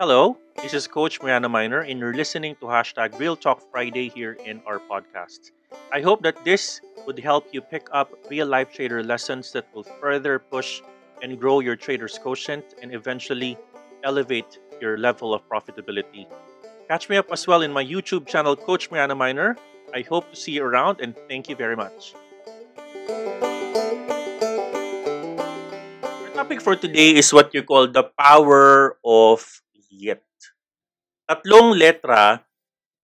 Hello, this is Coach Mariana Miner, and you're listening to hashtag Real Talk Friday here in our podcast. I hope that this would help you pick up real life trader lessons that will further push and grow your trader's quotient and eventually elevate your level of profitability. Catch me up as well in my YouTube channel, Coach Mariana Miner. I hope to see you around, and thank you very much. Our topic for today is what you call the power of yet. Tatlong letra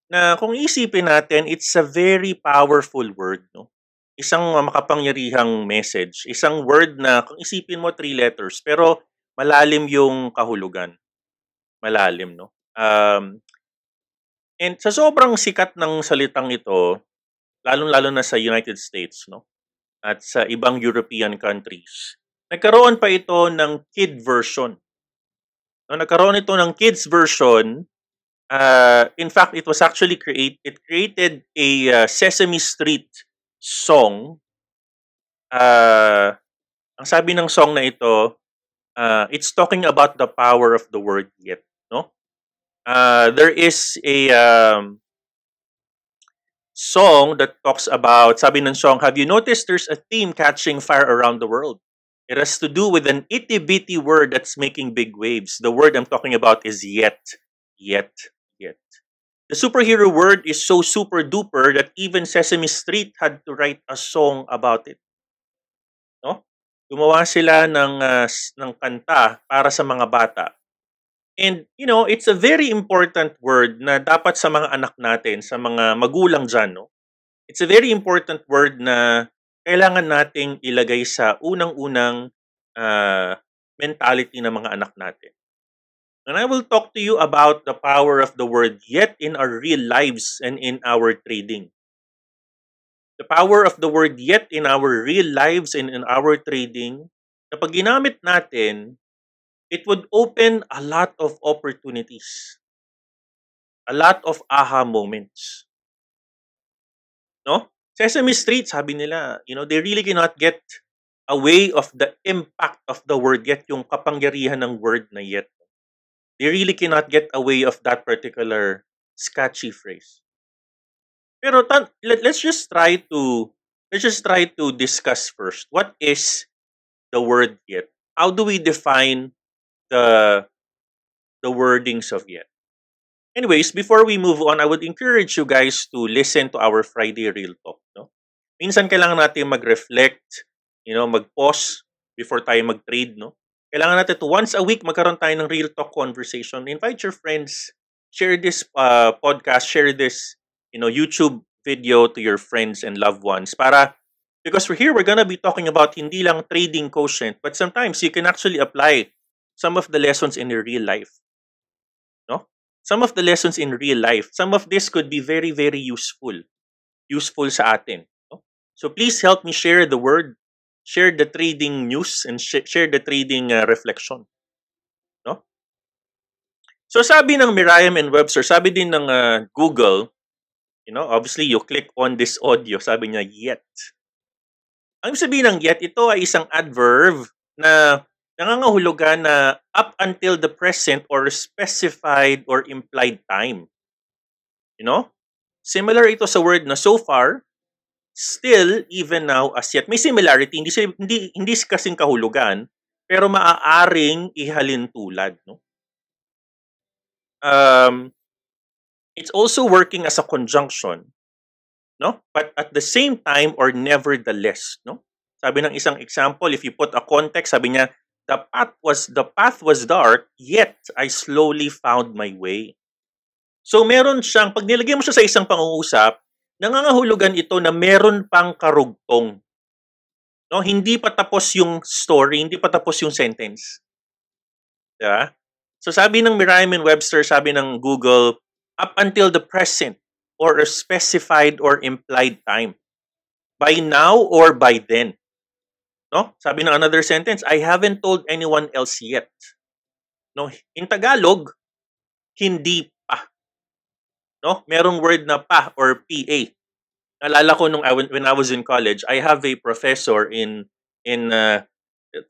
na kung isipin natin, it's a very powerful word. No? Isang makapangyarihang message. Isang word na kung isipin mo three letters, pero malalim yung kahulugan. Malalim, no? Um, and sa sobrang sikat ng salitang ito, lalong-lalo na sa United States, no? At sa ibang European countries, nagkaroon pa ito ng kid version. No, nagkaroon ito ng kids version uh, in fact, it was actually create it created a uh, Sesame Street song. Uh, ang sabi ng song na ito, uh, it's talking about the power of the word yet, no? Uh, there is a um, song that talks about, sabi ng song, have you noticed there's a theme catching fire around the world? It has to do with an itty bitty word that's making big waves. The word I'm talking about is yet. Yet yet. The superhero word is so super duper that even Sesame Street had to write a song about it. No? Gumawa sila ng uh, ng kanta para sa mga bata. And you know, it's a very important word na dapat sa mga anak natin, sa mga magulang diyan, no? It's a very important word na kailangan nating ilagay sa unang-unang uh, mentality ng mga anak natin. And I will talk to you about the power of the word yet in our real lives and in our trading. The power of the word yet in our real lives and in our trading, na pag ginamit natin, it would open a lot of opportunities. A lot of aha moments. No? Sesame Street, sabi nila, you know, they really cannot get away of the impact of the word yet, yung kapangyarihan ng word na yet they really cannot get away of that particular sketchy phrase. Pero tan- let, let's just try to let's just try to discuss first what is the word yet. How do we define the the wordings of yet? Anyways, before we move on, I would encourage you guys to listen to our Friday Real Talk. No? Minsan kailangan natin mag-reflect, you know, mag-pause before tayo mag-trade, no? Kailangan natin to once a week magkaroon tayo ng real talk conversation. Invite your friends, share this uh, podcast, share this, you know, YouTube video to your friends and loved ones para because we're here we're gonna be talking about hindi lang trading quotient, but sometimes you can actually apply some of the lessons in your real life. Some of the lessons in real life. Some of this could be very very useful. Useful sa atin. No? So please help me share the word share the trading news and sh- share the trading uh, reflection. No? So sabi ng Miriam and Webster, sabi din ng uh, Google, you know, obviously you click on this audio, sabi niya yet. Ang sabihin ng yet, ito ay isang adverb na nangangahulugan na up until the present or specified or implied time. You know? Similar ito sa word na so far, still even now as yet may similarity hindi hindi hindi kasing kahulugan pero maaaring ihalin tulad no um it's also working as a conjunction no but at the same time or nevertheless no sabi ng isang example if you put a context sabi niya the path was the path was dark yet I slowly found my way so meron siyang pag nilagay mo siya sa isang pangungusap nangangahulugan ito na meron pang karugtong. No, hindi pa tapos yung story, hindi pa tapos yung sentence. Diba? So sabi ng Merriam-Webster, sabi ng Google, up until the present or a specified or implied time. By now or by then. No? Sabi ng another sentence, I haven't told anyone else yet. No, in Tagalog, hindi no? Merong word na pa or PA. Nalala ko nung I, when I was in college, I have a professor in in uh,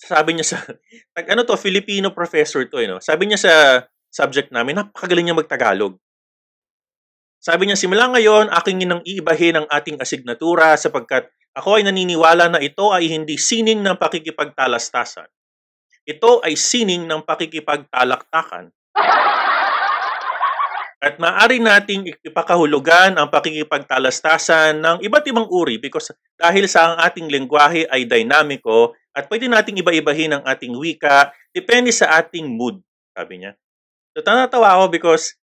sabi niya sa ano to Filipino professor to, you know. Sabi niya sa subject namin, napakagaling niya magtagalog. Sabi niya, simula ngayon, aking inang iibahin ang ating asignatura sapagkat ako ay naniniwala na ito ay hindi sining ng pakikipagtalastasan. Ito ay sining ng pakikipagtalaktakan. At maaari nating ipakahulugan ang pakikipagtalastasan ng iba't ibang uri because dahil sa ang ating lengguwahe ay dinamiko at pwede nating iba-ibahin ang ating wika depende sa ating mood, sabi niya. So, tanatawa ako because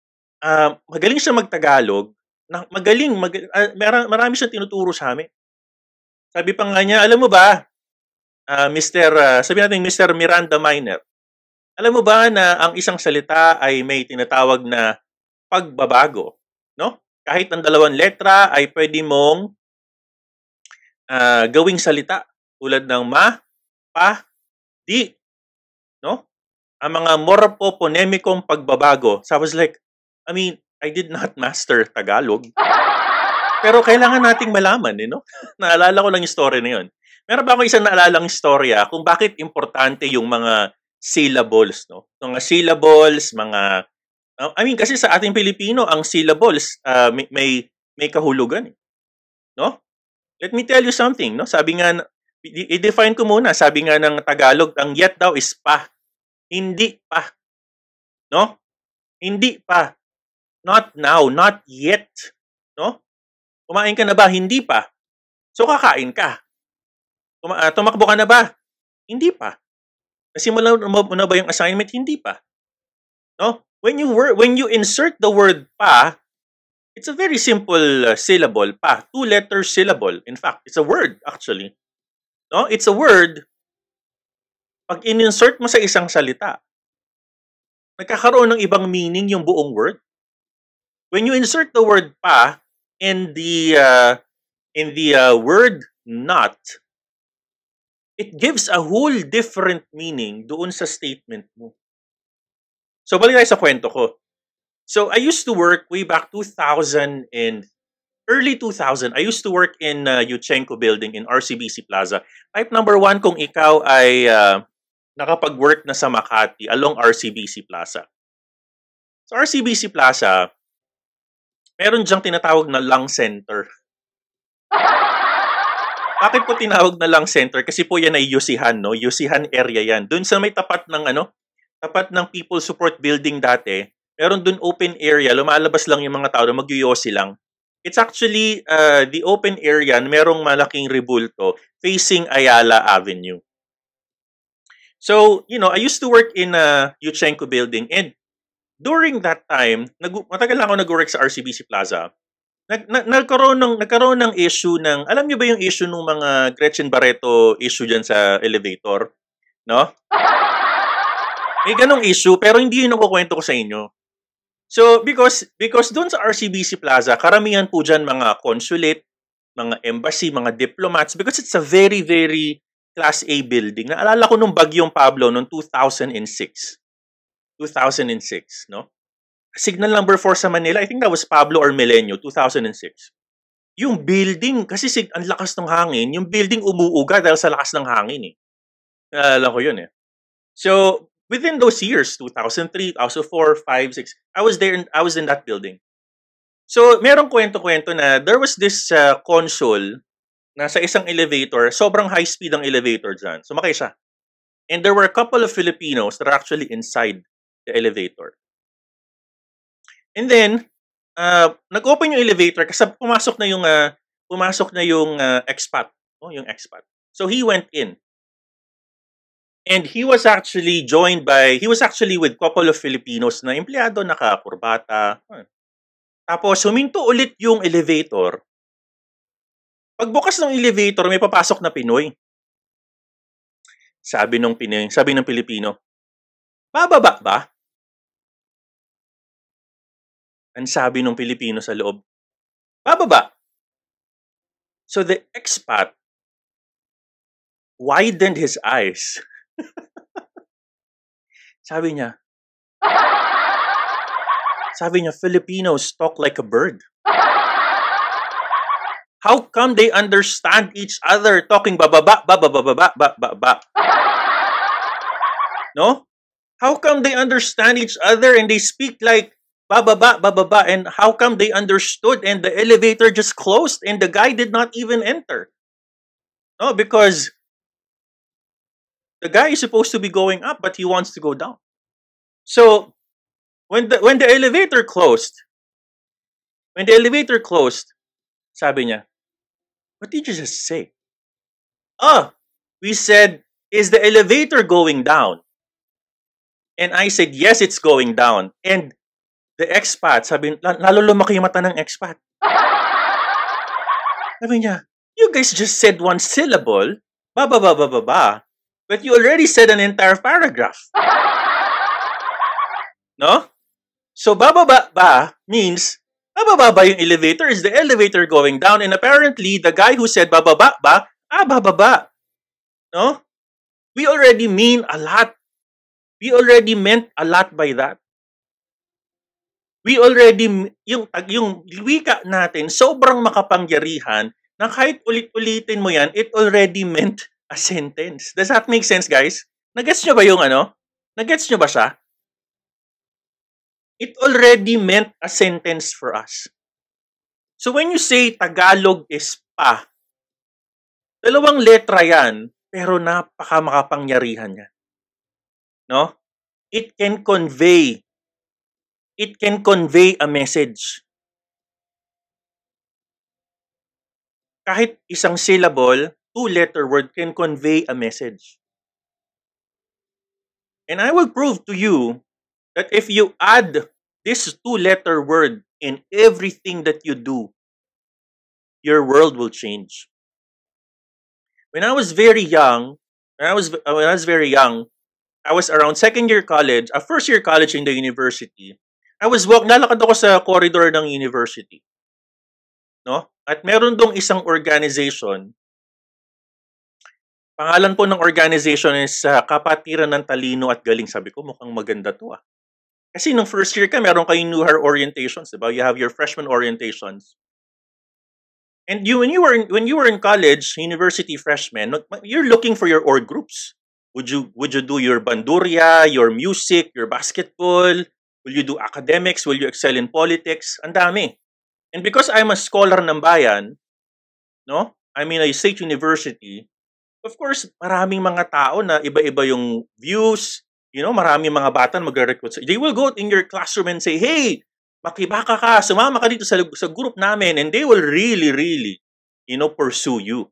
uh, magaling siya magtagalog, na, magaling, mag, uh, marami siyang tinuturo sa amin. Sabi pa nga niya, alam mo ba, uh, Mr. Uh, sabi natin Mr. Miranda Miner, alam mo ba na ang isang salita ay may tinatawag na pagbabago, no? Kahit ang dalawang letra ay pwede mong uh, gawing salita tulad ng ma, pa, di, no? Ang mga morphoponemikong pagbabago. So I was like, I mean, I did not master Tagalog. Pero kailangan nating malaman, eh, no? Naalala ko lang yung story na yun. Meron ba ako isang naalalang istorya kung bakit importante yung mga syllables, no? Mga syllables, mga Uh, I mean, kasi sa ating Pilipino, ang syllables uh, may, may, may kahulugan. Eh. No? Let me tell you something. No? Sabi nga, i-define ko muna, sabi nga ng Tagalog, ang yet daw is pa. Hindi pa. No? Hindi pa. Not now, not yet. No? Kumain ka na ba? Hindi pa. So kakain ka. Tuma- uh, tumakbo ka na ba? Hindi pa. Nasimulan mo na ba yung assignment? Hindi pa. No? when you wor- when you insert the word pa, it's a very simple uh, syllable pa, two letter syllable. In fact, it's a word actually. No, it's a word. Pag in-insert mo sa isang salita, nagkakaroon ng ibang meaning yung buong word. When you insert the word pa in the uh, in the uh, word not, it gives a whole different meaning doon sa statement mo. So, balik tayo sa kwento ko. So, I used to work way back 2000 and early 2000. I used to work in uh, Yuchenko building in RCBC Plaza. Type number one kung ikaw ay uh, nakapag-work na sa Makati along RCBC Plaza. Sa RCBC Plaza, meron diyang tinatawag na lung center. Bakit po tinawag na lung center? Kasi po yan ay Yusihan, no? Yusihan area yan. Doon sa may tapat ng ano, tapat ng People Support Building dati, meron dun open area, lumalabas lang yung mga tao, magyoyosi lang. It's actually uh, the open area, merong malaking rebulto facing Ayala Avenue. So, you know, I used to work in a Yuchenko building and during that time, nag matagal lang ako nag-work sa RCBC Plaza. Nag, nag, nagkaroon ng nagkaroon ng issue ng alam niyo ba yung issue ng mga Gretchen Barreto issue diyan sa elevator, no? May ganong issue, pero hindi yun ang kukwento ko sa inyo. So, because, because doon sa RCBC Plaza, karamihan po dyan mga consulate, mga embassy, mga diplomats, because it's a very, very Class A building. Naalala ko nung Bagyong Pablo noong 2006. 2006, no? Signal number 4 sa Manila, I think that was Pablo or Milenio, 2006. Yung building, kasi sig ang lakas ng hangin, yung building umuuga dahil sa lakas ng hangin eh. Naalala ko yun eh. So, within those years 2003 2004 5 6 I was there in, I was in that building so merong kwento-kwento na there was this uh, console na sa isang elevator sobrang high speed ang elevator dyan sumakay siya and there were a couple of Filipinos that are actually inside the elevator and then uh, nag-open yung elevator kasi pumasok na yung uh, pumasok na yung uh, expat oh, yung expat so he went in And he was actually joined by, he was actually with couple of Filipinos na empleyado nakakurbata. Tapos huminto ulit yung elevator. Pagbukas ng elevator, may papasok na Pinoy. Sabi nung Pinoy, sabi ng Pilipino, bababa ba? Ang sabi ng Pilipino sa loob, bababa. So the expat widened his eyes sabi niya, sabi niya, Filipinos talk like a bird. How come they understand each other talking bababa, bababa, bababa, bababa? No? How come they understand each other and they speak like bababa, bababa, and how come they understood and the elevator just closed and the guy did not even enter? No, because the guy is supposed to be going up, but he wants to go down. So when the when the elevator closed, when the elevator closed, sabi niya, what did you just say? Ah, we said, is the elevator going down? And I said, yes, it's going down. And the expat, sabi, "La- lalo lumaki yung mata ng expat. Sabi niya, you guys just said one syllable, ba ba ba ba ba ba, but you already said an entire paragraph. No? So bababa ba ba ba means bababa ba yung elevator? Is the elevator going down? And apparently, the guy who said bababa ba, ah, bababa. No? We already mean a lot. We already meant a lot by that. We already, yung, yung wika natin, sobrang makapangyarihan na kahit ulit-ulitin mo yan, it already meant a sentence. Does that make sense, guys? Nagets nyo ba yung ano? Nagets nyo ba siya? It already meant a sentence for us. So when you say Tagalog is pa, dalawang letra yan, pero napaka makapangyarihan niya. No? It can convey it can convey a message. Kahit isang syllable, two-letter word can convey a message. And I will prove to you that if you add this two-letter word in everything that you do, your world will change. When I was very young, when I was when I was very young, I was around second year college, a first year college in the university. I was walk, nalakad ako sa corridor ng university. No? At meron dong isang organization. Pangalan po ng organization is uh, Kapatiran ng Talino at Galing. Sabi ko, mukhang maganda to ah. Kasi nung first year ka, meron kayong new hire orientations, diba? You have your freshman orientations. And you, when you were in, when you were in college, university freshman, you're looking for your org groups. Would you would you do your banduria, your music, your basketball? Will you do academics? Will you excel in politics? Ang dami. And because I'm a scholar ng bayan, no? I'm in a state university, of course, maraming mga tao na iba-iba yung views, you know, maraming mga bata na magre-recruit. They will go in your classroom and say, hey, makibaka ka, sumama ka dito sa, sa group namin, and they will really, really, you know, pursue you.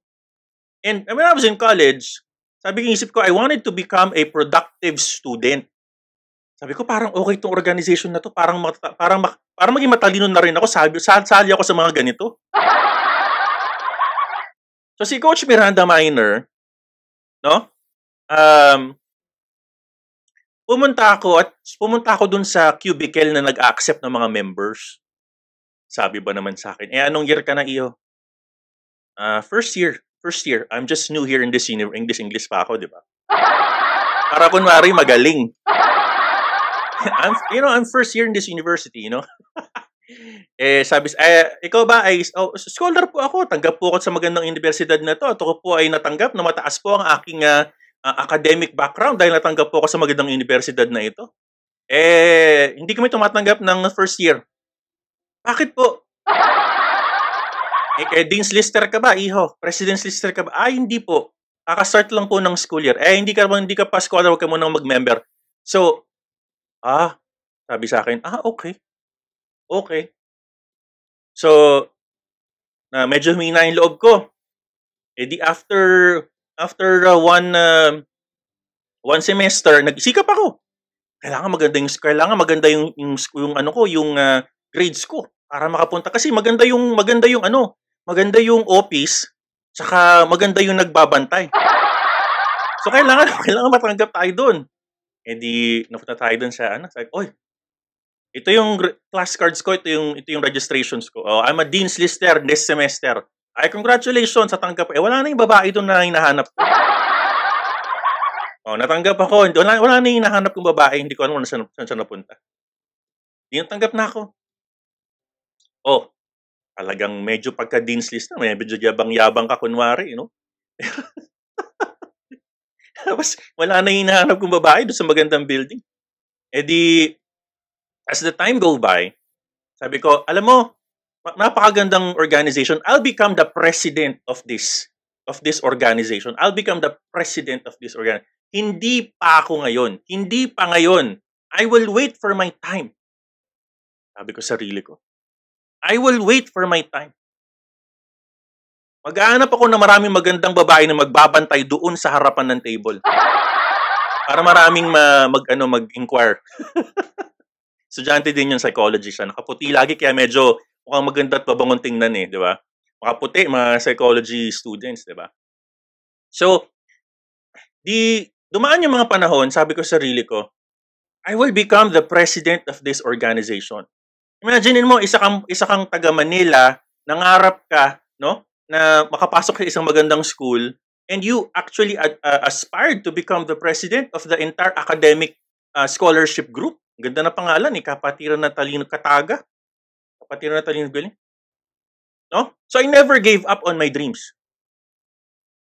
And when I was in college, sabi ko, isip ko, I wanted to become a productive student. Sabi ko, parang okay itong organization na to. Parang, mata- parang, parang maging matalino na rin ako. Sabi, sa- sali ako sa mga ganito. So si Coach Miranda Miner, no? Um, pumunta ako at pumunta ako dun sa cubicle na nag-accept ng mga members. Sabi ba naman sa akin, eh anong year ka na iyo? Ah, first year. First year. I'm just new here in this uni- English English pa ako, di ba? Para kunwari magaling. I'm, you know, I'm first year in this university, you know? eh, sabi, eh, ikaw ba ay, oh, scholar po ako, tanggap po ako sa magandang universidad na to. At ako po ay natanggap na mataas po ang aking ah, ah, academic background dahil natanggap po ako sa magandang universidad na ito. Eh, hindi kami tumatanggap ng first year. Bakit po? Eh, kaya Dean's Lister ka ba, iho? President's Lister ka ba? Ay, hindi po. Kaka-start lang po ng school year. Eh, hindi ka, hindi ka pa scholar, huwag ka munang mag-member. So, ah, sabi sa akin, ah, okay. Okay. So, na medyo humina yung loob ko. Eh di after after uh, one uh, one semester, nagsikap ako. Kailangan maganda yung kailangan maganda yung yung, yung ano ko, yung uh, grades ko para makapunta kasi maganda yung maganda yung ano, maganda yung office, saka maganda yung nagbabantay. So kailangan kailangan matanggap tayo doon. Eh di napunta tayo doon sa ano, sabi, oy, ito yung class cards ko, ito yung ito yung registrations ko. Oh, I'm a dean's lister this semester. Ay, congratulations sa tanggap. Eh, wala na yung babae doon na hinahanap. Oh, natanggap ako. Hindi- Wala, wala na yung hinahanap kong babae. Hindi ko alam kung saan, saan siya napunta. Hindi natanggap na ako. Oh, talagang medyo pagka-dean's list na. Medyo yabang-yabang ka kunwari, know? Tapos, wala na hinahanap kong babae doon sa magandang building. Eh di, as the time go by, sabi ko, alam mo, napakagandang organization. I'll become the president of this of this organization. I'll become the president of this organization. Hindi pa ako ngayon. Hindi pa ngayon. I will wait for my time. Sabi ko sarili ko. I will wait for my time. Maghahanap ako ng maraming magandang babae na magbabantay doon sa harapan ng table. Para maraming ma, mag ano mag-inquire. Estudyante din yung psychology siya. Nakaputi lagi kaya medyo mukhang maganda at babangon tingnan eh, di ba? Makaputi, mga psychology students, di ba? So, di dumaan yung mga panahon, sabi ko sa sarili ko, I will become the president of this organization. Imagine mo, isa kang, isa kang taga Manila, nangarap ka, no? na makapasok sa isang magandang school and you actually uh, uh, aspired to become the president of the entire academic uh, scholarship group. Ganda na pangalan eh, Kapatiran na Talino Kataga. Kapatiran na Talino Galing. No? So I never gave up on my dreams.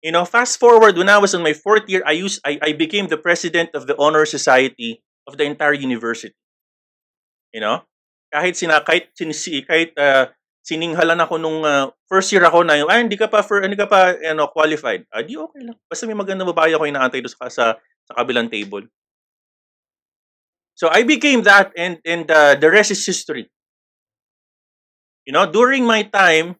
You know, fast forward when I was in my fourth year, I used I, I became the president of the honor society of the entire university. You know? Kahit sina kahit sinisi kahit uh, sininghalan ako nung uh, first year ako na yung, ay, hindi ka pa, for, hindi ka pa ano, qualified. Ah, di okay lang. Basta may magandang babae ako inaantay doon sa, sa, sa kabilang table. So I became that and, and uh, the rest is history. You know, during my time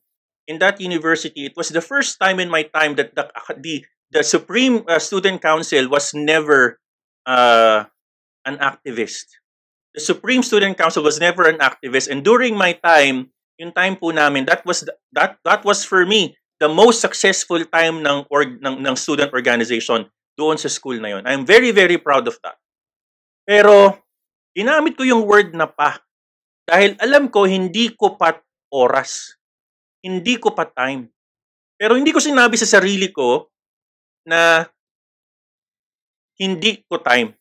in that university, it was the first time in my time that the, the, the Supreme uh, Student Council was never uh, an activist. The Supreme Student Council was never an activist. And during my time, yung time po namin, that was that that was for me the most successful time ng org, ng, ng student organization doon sa school na yon. I'm very very proud of that. Pero ginamit ko yung word na pa dahil alam ko hindi ko pa oras. Hindi ko pa time. Pero hindi ko sinabi sa sarili ko na hindi ko time.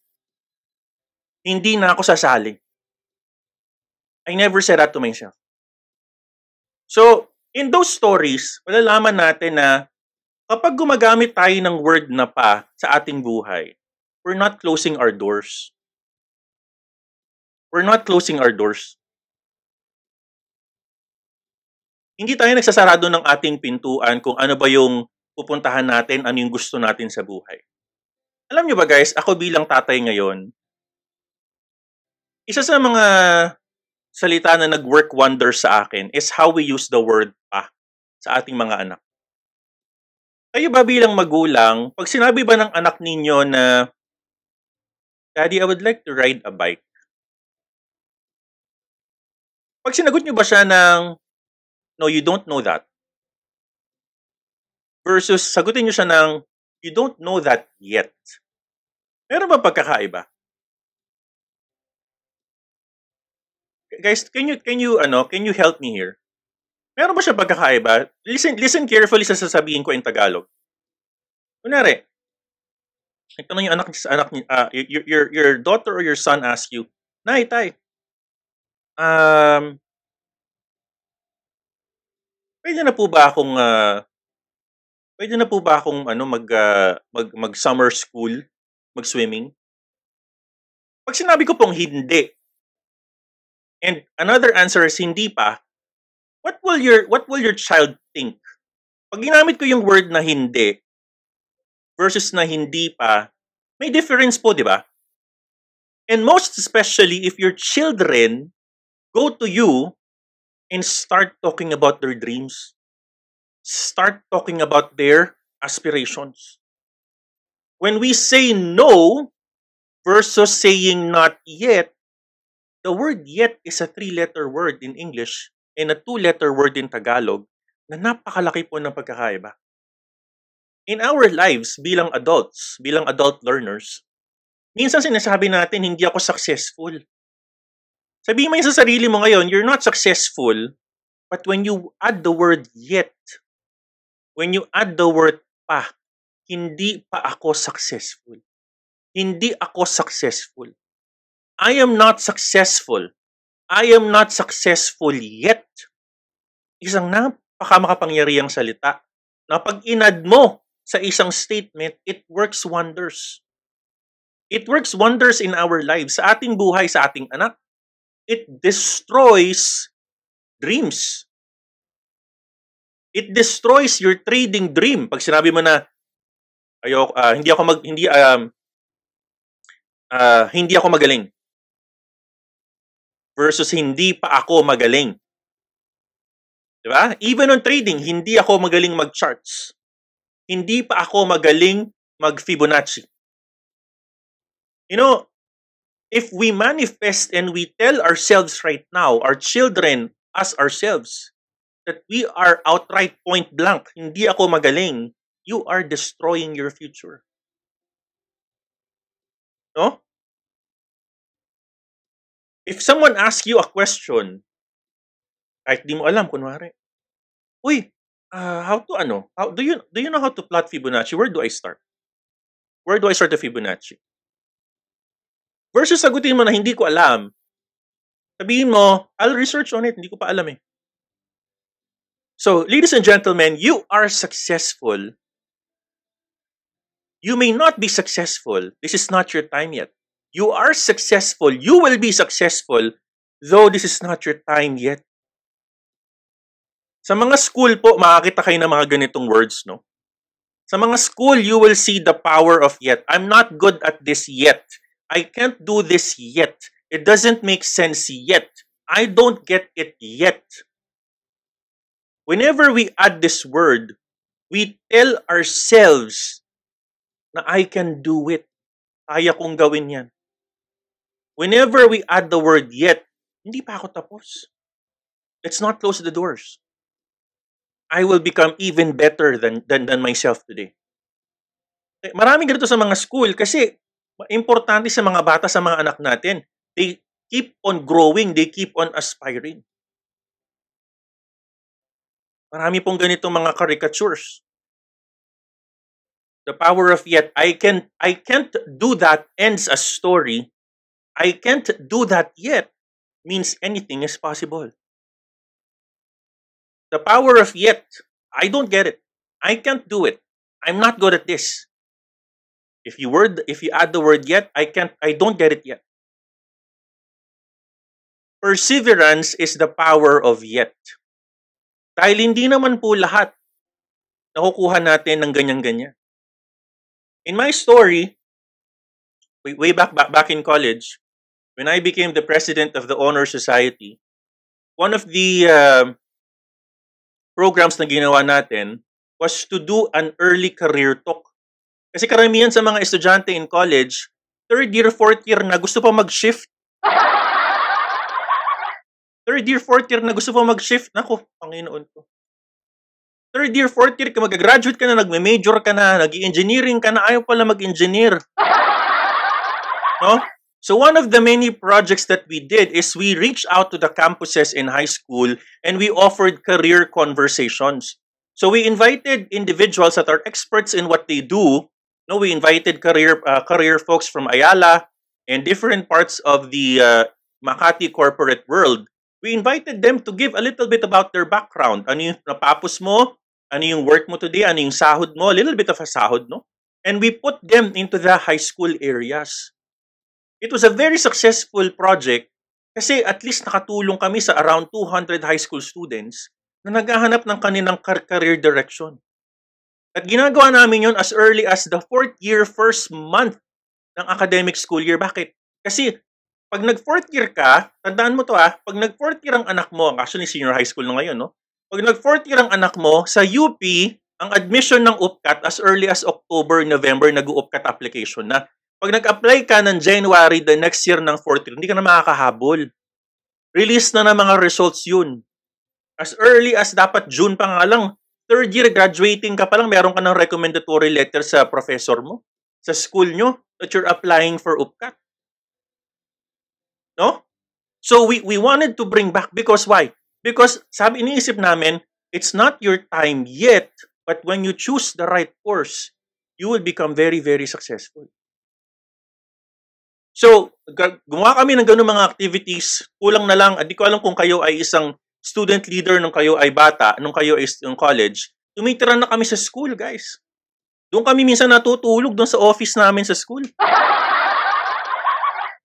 Hindi na ako sasali. I never said that to myself. So, in those stories, malalaman natin na kapag gumagamit tayo ng word na pa sa ating buhay, we're not closing our doors. We're not closing our doors. Hindi tayo nagsasarado ng ating pintuan kung ano ba yung pupuntahan natin, ano yung gusto natin sa buhay. Alam niyo ba guys, ako bilang tatay ngayon, isa sa mga salita na nag-work wonder sa akin is how we use the word pa sa ating mga anak. Kayo ba bilang magulang, pag sinabi ba ng anak ninyo na, Daddy, I would like to ride a bike. Pag sinagot nyo ba siya ng, No, you don't know that. Versus, sagutin nyo siya ng, You don't know that yet. Meron ba pagkakaiba? Guys, can you can you ano, can you help me here? Meron ba siya pagkakaiba? Listen listen carefully sa sasabihin ko in Tagalog. Kunwari, ito na yung anak sa anak ni uh, your, your your daughter or your son ask you, "Nay, tay, um, pwede na po ba akong uh, pwede na po ba akong ano mag uh, mag mag summer school, mag swimming?" Pag sinabi ko pong hindi, and another answer is hindi pa, what will your what will your child think? Pag ginamit ko yung word na hindi versus na hindi pa, may difference po, di ba? And most especially if your children go to you and start talking about their dreams, start talking about their aspirations. When we say no versus saying not yet, The word yet is a three-letter word in English and a two-letter word in Tagalog na napakalaki po ng pagkakaiba. In our lives bilang adults, bilang adult learners, minsan sinasabi natin hindi ako successful. Sabihin mo sa sarili mo ngayon, you're not successful, but when you add the word yet, when you add the word pa, hindi pa ako successful. Hindi ako successful. I am not successful. I am not successful yet. Isang napakamakapangyarihang salita na pag inad mo sa isang statement, it works wonders. It works wonders in our lives, sa ating buhay, sa ating anak. It destroys dreams. It destroys your trading dream. Pag sinabi mo na, ayo uh, hindi ako mag hindi um uh, hindi ako magaling versus hindi pa ako magaling. 'Di ba? Even on trading, hindi ako magaling mag-charts. Hindi pa ako magaling mag-Fibonacci. You know, if we manifest and we tell ourselves right now, our children, as ourselves, that we are outright point blank, hindi ako magaling, you are destroying your future. No? If someone asks you a question, kahit di mo alam, kunwari, Uy, uh, how to ano, how, do you do you know how to plot Fibonacci? Where do I start? Where do I start the Fibonacci? Versus sagutin mo na hindi ko alam, sabihin mo, I'll research on it, hindi ko pa alam eh. So, ladies and gentlemen, you are successful. You may not be successful. This is not your time yet. You are successful. You will be successful, though this is not your time yet. Sa mga school po, makakita kayo ng mga ganitong words, no? Sa mga school, you will see the power of yet. I'm not good at this yet. I can't do this yet. It doesn't make sense yet. I don't get it yet. Whenever we add this word, we tell ourselves na I can do it. Kaya kong gawin yan. Whenever we add the word yet, hindi pa ako tapos. Let's not close the doors. I will become even better than, than, than myself today. Eh, maraming ganito sa mga school kasi importante sa mga bata, sa mga anak natin. They keep on growing, they keep on aspiring. Marami pong ganitong mga caricatures. The power of yet. I can I can't do that ends a story. I can't do that yet means anything is possible. The power of yet. I don't get it. I can't do it. I'm not good at this. If you word if you add the word yet, I can't I don't get it yet. Perseverance is the power of yet. Dahil hindi naman po lahat nakukuha natin ng ganyan-ganyan. In my story, way back, back back in college, when I became the president of the Honor Society, one of the uh, programs na ginawa natin was to do an early career talk kasi karamihan sa mga estudyante in college, third year, fourth year na gusto pa mag-shift. Third year, fourth year na gusto pa mag-shift. Nako, Panginoon ko. Third year, fourth year ka, mag-graduate ka na, nagme-major ka na, nag-engineering ka na, ayaw pala mag-engineer. No? So one of the many projects that we did is we reached out to the campuses in high school and we offered career conversations. So we invited individuals that are experts in what they do No, we invited career uh, career folks from Ayala and different parts of the uh, Makati corporate world. We invited them to give a little bit about their background. Ano yung napapos mo? Ano yung work mo today? Ano yung sahod mo? A little bit of a sahod, no? And we put them into the high school areas. It was a very successful project kasi at least nakatulong kami sa around 200 high school students na naghahanap ng kanilang career direction. At ginagawa namin yon as early as the fourth year, first month ng academic school year. Bakit? Kasi pag nag-fourth year ka, tandaan mo to ah, pag nag-fourth year ang anak mo, actually senior high school na ngayon, no? Pag nag-fourth year ang anak mo, sa UP, ang admission ng UPCAT as early as October, November, nag-UPCAT application na. Pag nag-apply ka ng January, the next year ng fourth year, hindi ka na makakahabol. Release na ng mga results yun. As early as dapat June pa nga lang, third year graduating ka pa lang, meron ka ng recommendatory letter sa professor mo, sa school nyo, that you're applying for UPCAT. No? So we, we wanted to bring back because why? Because sabi iniisip namin, it's not your time yet, but when you choose the right course, you will become very, very successful. So, gumawa kami ng ganun mga activities. Kulang na lang, hindi ko alam kung kayo ay isang student leader nung kayo ay bata, nung kayo ay yung college, tumitira na kami sa school, guys. Doon kami minsan natutulog doon sa office namin sa school.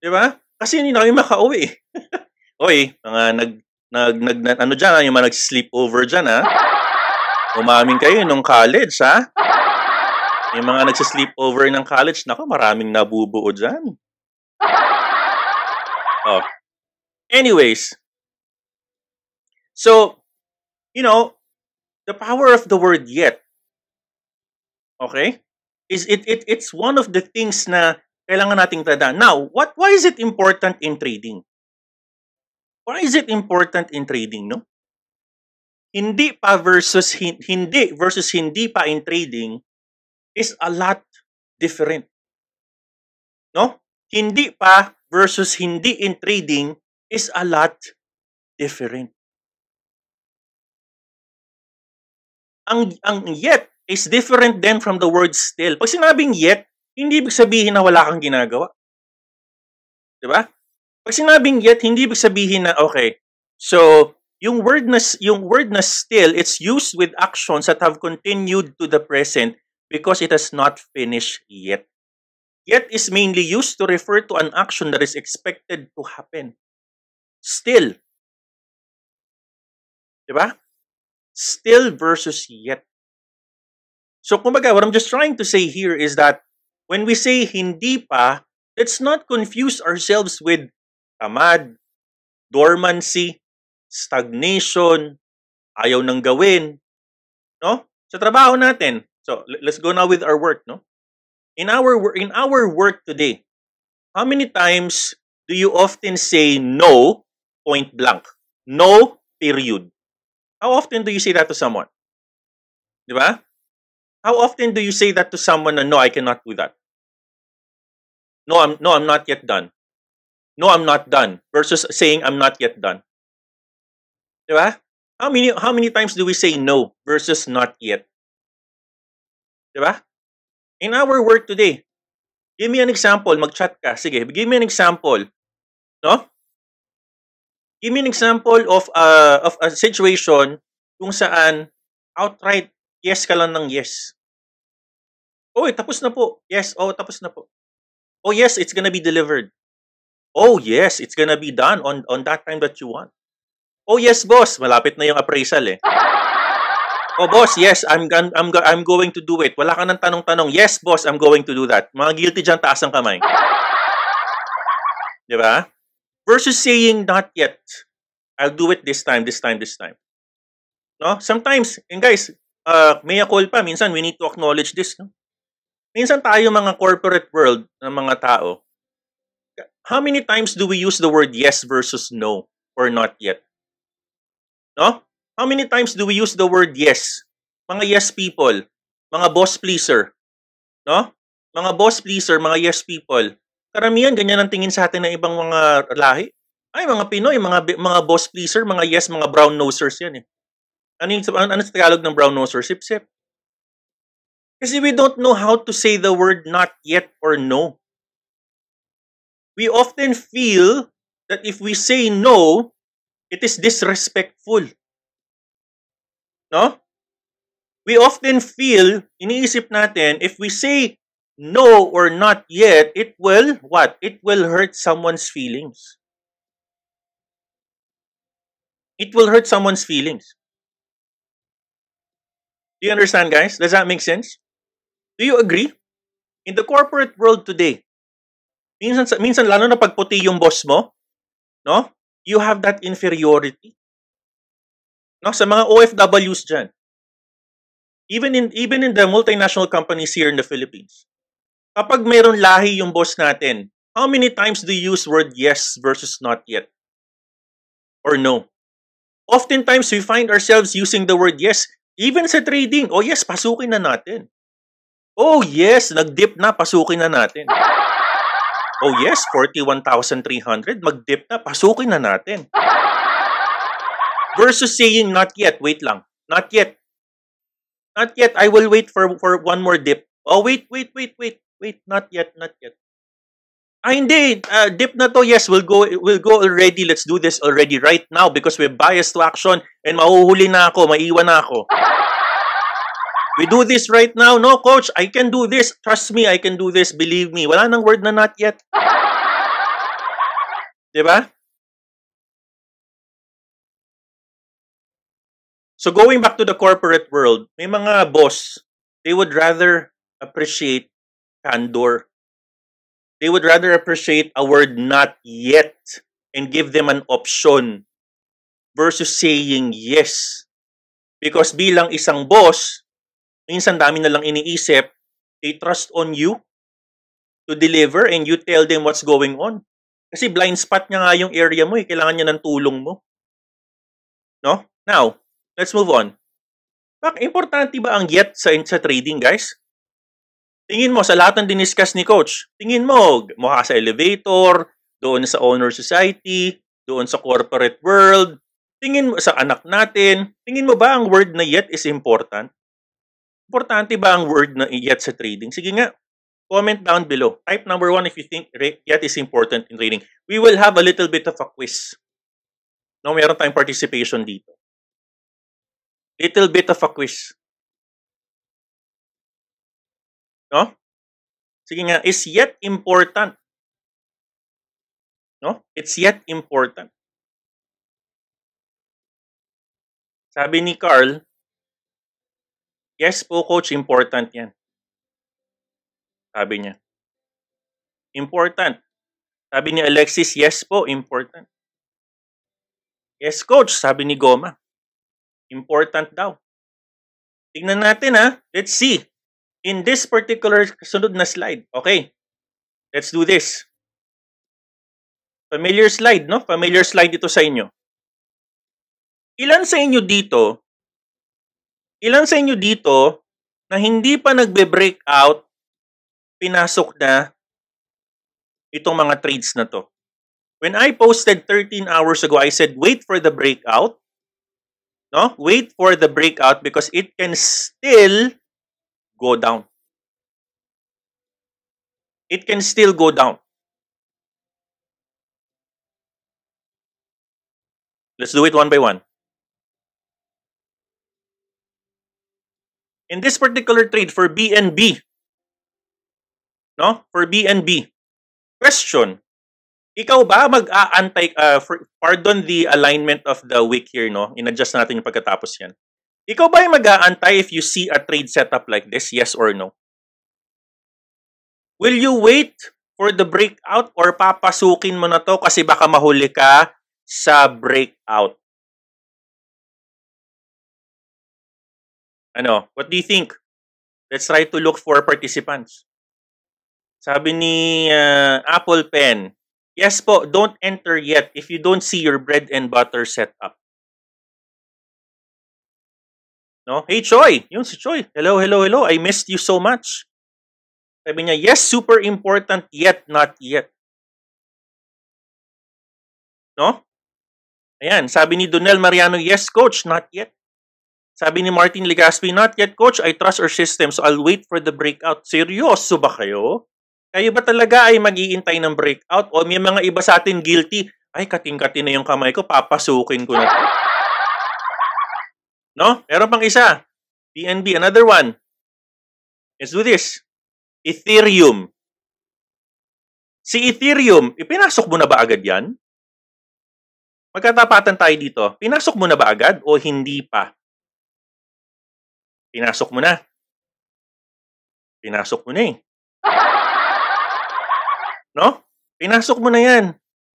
Di ba? Kasi hindi na kami makauwi. Oy, mga nag, nag, nag, nag ano dyan, ha? yung mga nag-sleepover dyan, ha? Umamin kayo nung college, ha? Yung mga nagsa-sleepover ng college, nako, maraming nabubuo dyan. Oh. Anyways, so, you know, the power of the word yet, okay, is it, it it's one of the things na kailangan nating tandaan. Now, what why is it important in trading? Why is it important in trading, no? Hindi pa versus hin- hindi versus hindi pa in trading is a lot different. No? Hindi pa versus hindi in trading is a lot different. Ang ang yet is different then from the word still. Pag sinabing yet, hindi ibig sabihin na wala kang ginagawa. 'Di ba? Pag sinabing yet, hindi ibig sabihin na okay. So, yung word na yung word na still, it's used with actions that have continued to the present because it has not finished yet. Yet is mainly used to refer to an action that is expected to happen. Still. 'Di ba? Still versus yet. So, kumbaga, what I'm just trying to say here is that when we say hindi pa, let's not confuse ourselves with tamad, dormancy, stagnation, ayaw nang gawin, no? Sa trabaho natin. So, let's go now with our work, no? In our in our work today, how many times do you often say no point blank? No period. How often do you say that to someone? Di ba? How often do you say that to someone na no, I cannot do that? No, I'm no, I'm not yet done. No, I'm not done versus saying I'm not yet done. Diba? How many how many times do we say no versus not yet? Diba? In our work today, give me an example, mag-chat ka. Sige, give me an example. No? Give me an example of a, of a situation kung saan outright yes ka lang ng yes. Oh, tapos na po. Yes, oh, tapos na po. Oh, yes, it's gonna be delivered. Oh, yes, it's gonna be done on on that time that you want. Oh, yes, boss, malapit na yung appraisal eh. Oh, boss, yes, I'm I'm I'm, going to do it. Wala ka nang tanong-tanong. Yes, boss, I'm going to do that. Mga guilty diyan, taas ang kamay. Di ba? Versus saying not yet. I'll do it this time, this time, this time. No? Sometimes, and guys, uh, may call pa, minsan we need to acknowledge this. No? Minsan tayo mga corporate world ng mga tao, how many times do we use the word yes versus no or not yet? No? How many times do we use the word yes? Mga yes people, mga boss pleaser. No? Mga boss pleaser, mga yes people. Karamihan ganyan ang tingin sa atin ng ibang mga lahi. Ay, mga Pinoy, mga mga boss pleaser, mga yes, mga brown nosers yan eh. Ano yung, ano, ano sa Tagalog ng brown noser? Sip-sip. Kasi we don't know how to say the word not yet or no. We often feel that if we say no, it is disrespectful. No? We often feel, iniisip natin, if we say no or not yet, it will, what? It will hurt someone's feelings. It will hurt someone's feelings. Do you understand, guys? Does that make sense? Do you agree? In the corporate world today, minsan, minsan lalo na pag puti yung boss mo, no? You have that inferiority. No? Sa mga OFWs dyan. Even in, even in the multinational companies here in the Philippines. Kapag mayroon lahi yung boss natin, how many times do you use word yes versus not yet? Or no? Oftentimes, we find ourselves using the word yes even sa trading. Oh yes, pasukin na natin. Oh yes, nag-dip na, pasukin na natin. Oh yes, 41,300, mag-dip na, pasukin na natin. Versus saying not yet, wait lang. Not yet. Not yet, I will wait for for one more dip. Oh wait, wait, wait, wait. Wait, not yet, not yet. Ah, hindi. Uh, dip na to, yes, we'll go, we'll go already. Let's do this already right now because we're biased to action and mahuhuli na ako, maiwan na ako. We do this right now. No, coach, I can do this. Trust me, I can do this. Believe me. Wala nang word na not yet. 'Di ba? So going back to the corporate world, may mga boss, they would rather appreciate candor. They would rather appreciate a word not yet and give them an option versus saying yes. Because bilang isang boss, minsan dami na lang iniisip, they trust on you to deliver and you tell them what's going on. Kasi blind spot niya nga yung area mo eh. Kailangan niya ng tulong mo. No? Now, let's move on. Bak, importante ba ang yet sa, sa trading, guys? Tingin mo, sa lahat ng diniscuss ni Coach, tingin mo, mukha sa elevator, doon sa owner society, doon sa corporate world, tingin mo sa anak natin, tingin mo ba ang word na yet is important? Importante ba ang word na yet sa trading? Sige nga, comment down below. Type number one if you think yet is important in trading. We will have a little bit of a quiz. No, meron tayong participation dito. Little bit of a quiz. No? Sige nga, is yet important. No? It's yet important. Sabi ni Carl, yes po coach, important yan. Sabi niya. Important. Sabi ni Alexis, yes po, important. Yes coach, sabi ni Goma. Important daw. Tingnan natin ha. Let's see. In this particular sunod na slide. Okay. Let's do this. Familiar slide, no? Familiar slide ito sa inyo. Ilan sa inyo dito, ilan sa inyo dito na hindi pa nagbe-break out, pinasok na itong mga trades na to? When I posted 13 hours ago, I said, wait for the breakout. No? Wait for the breakout because it can still go down. It can still go down. Let's do it one by one. In this particular trade for BNB, no? For BNB, question, ikaw ba mag-aantay, uh, pardon the alignment of the week here, no? In-adjust natin yung pagkatapos yan. Ikaw ba yung mag-aantay if you see a trade setup like this? Yes or no? Will you wait for the breakout or papasukin mo na to kasi baka mahuli ka sa breakout? Ano? What do you think? Let's try to look for participants. Sabi ni uh, Apple Pen, Yes po, don't enter yet if you don't see your bread and butter set up. No? Hey, Choi! Yun si Choi. Hello, hello, hello. I missed you so much. Sabi niya, yes, super important, yet not yet. No? Ayan, sabi ni Donel Mariano, yes, coach, not yet. Sabi ni Martin Legaspi, not yet, coach. I trust our system, so I'll wait for the breakout. Seryoso ba kayo? Kayo ba talaga ay mag-iintay ng breakout? O may mga iba sa atin guilty, ay kating-kati na yung kamay ko, papasukin ko na. No? Meron pang isa. BNB, another one. Let's do this. Ethereum. Si Ethereum, ipinasok mo na ba agad yan? Magkatapatan tayo dito. Pinasok mo na ba agad o hindi pa? Pinasok mo na. Pinasok mo na eh. No? Pinasok mo na yan.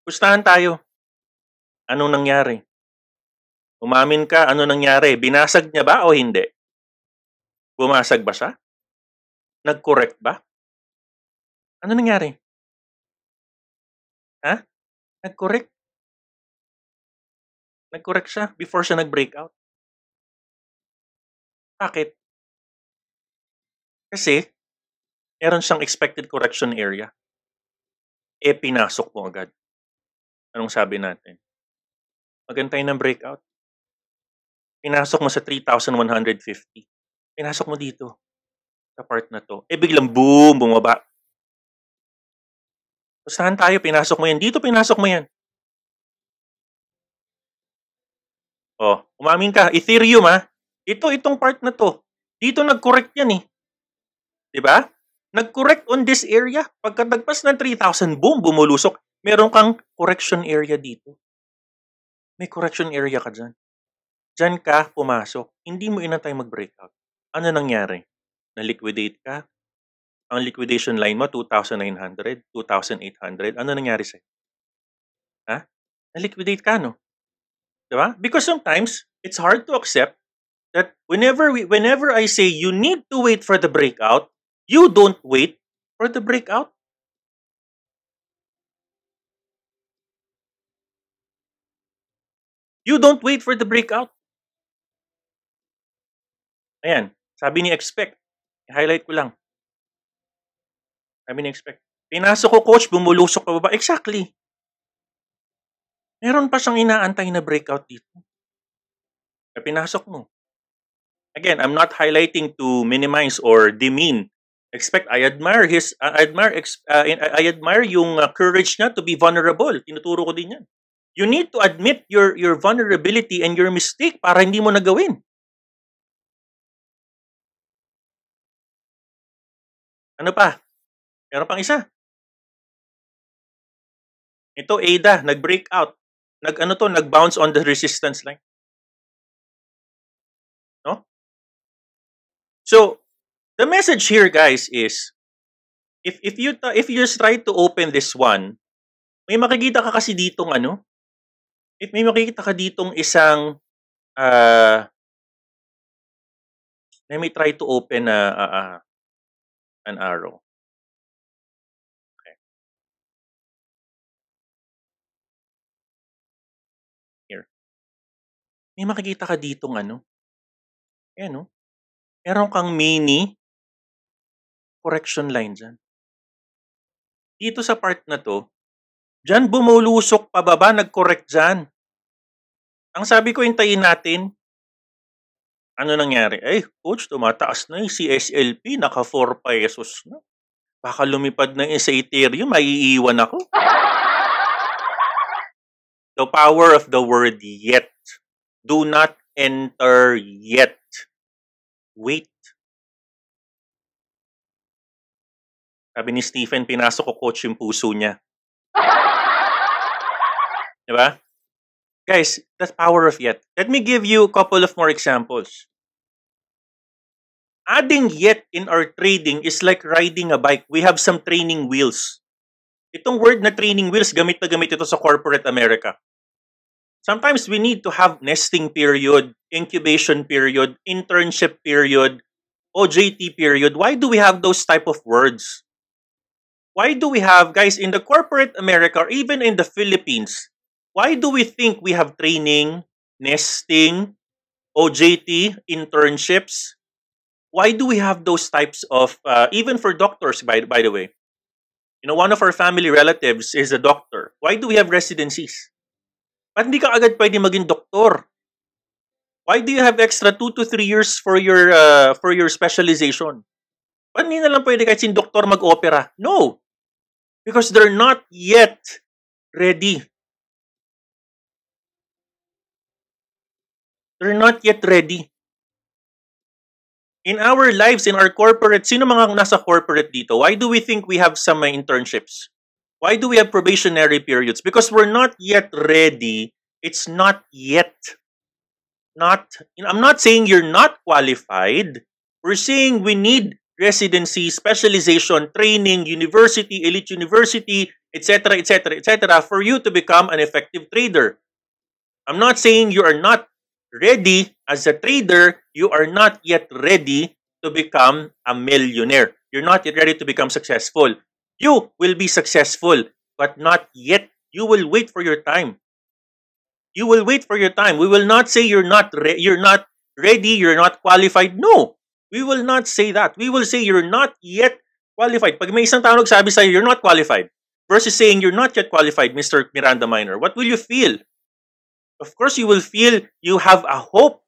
Pustahan tayo. Anong nangyari? Umamin ka, ano nangyari? Binasag niya ba o hindi? Bumasag ba siya? Nag-correct ba? Ano nangyari? Ha? Nag-correct? Nag-correct siya before siya nag-breakout. Bakit? Kasi, meron siyang expected correction area eh pinasok mo agad. Anong sabi natin? Magantay ng breakout. Pinasok mo sa 3,150. Pinasok mo dito. Sa part na to. Eh biglang boom, bumaba. So, saan tayo? Pinasok mo yan. Dito pinasok mo yan. Oh, umamin ka. Ethereum ha. Ito, itong part na to. Dito nag-correct yan eh. 'Di ba? Nag-correct on this area. Pagka nagpas ng 3,000, boom, bumulusok. meron kang correction area dito. May correction area ka dyan. Dyan ka pumasok. Hindi mo inantay mag-breakout. Ano nangyari? Na-liquidate ka? Ang liquidation line mo, 2,900, 2,800. Ano nangyari sa'yo? Ha? Na-liquidate ka, no? Diba? Because sometimes, it's hard to accept that whenever we, whenever I say you need to wait for the breakout, you don't wait for the breakout. You don't wait for the breakout. Ayan, sabi ni expect. I-highlight ko lang. Sabi ni expect. Pinasok ko coach, bumulusok pa ba? Exactly. Meron pa siyang inaantay na breakout dito. Kaya pinasok mo. Again, I'm not highlighting to minimize or demean. Expect, I admire his, I admire, uh, I admire yung uh, courage niya to be vulnerable. Tinuturo ko din yan. You need to admit your your vulnerability and your mistake para hindi mo nagawin. Ano pa? Meron pang isa. Ito, Ada, nag-break out. Nag-ano to, nag-bounce on the resistance line. No? So, the message here, guys, is if if you if you just try to open this one, may makikita ka kasi ditong ano, if may makikita ka ditong isang uh, let me try to open a, a, a an arrow. Okay. Here. May makikita ka ditong ano. Ayan, no? Meron kang mini correction line dyan. Dito sa part na to, Diyan bumulusok pababa, nag-correct dyan. Ang sabi ko, hintayin natin. Ano nangyari? Eh, coach, tumataas na yung CSLP, naka 4 pesos na. Baka lumipad na yung sa Ethereum, maiiwan ako. The power of the word yet. Do not enter yet. Wait. Sabi ni Stephen, pinasok ko coach yung puso niya. Diba? Guys, that's power of yet. Let me give you a couple of more examples. Adding yet in our trading is like riding a bike. We have some training wheels. Itong word na training wheels, gamit na gamit ito sa corporate America. Sometimes we need to have nesting period, incubation period, internship period, OJT period. Why do we have those type of words? Why do we have, guys, in the corporate America or even in the Philippines, why do we think we have training, nesting, OJT, internships? Why do we have those types of, uh, even for doctors, by, by the way? You know, one of our family relatives is a doctor. Why do we have residencies? Ba't hindi ka agad pwede maging doktor? Why do you have extra two to three years for your uh, for your specialization? Ba't hindi na lang pwede kahit sin doktor mag-opera? No. Because they're not yet ready. They're not yet ready. In our lives, in our corporate, sino mga nasa corporate dito? Why do we think we have some internships? Why do we have probationary periods? Because we're not yet ready. It's not yet. Not, I'm not saying you're not qualified. We're saying we need residency, specialization, training, university, elite university, etc., etc., etc., for you to become an effective trader. I'm not saying you are not ready as a trader, you are not yet ready to become a millionaire. You're not yet ready to become successful. You will be successful, but not yet. You will wait for your time. You will wait for your time. We will not say you're not you're not ready, you're not qualified. No. We will not say that. We will say you're not yet qualified. Pag may isang tao nagsabi sa'yo, you're not qualified, versus saying you're not yet qualified, Mr. Miranda Minor, what will you feel? of course, you will feel you have a hope.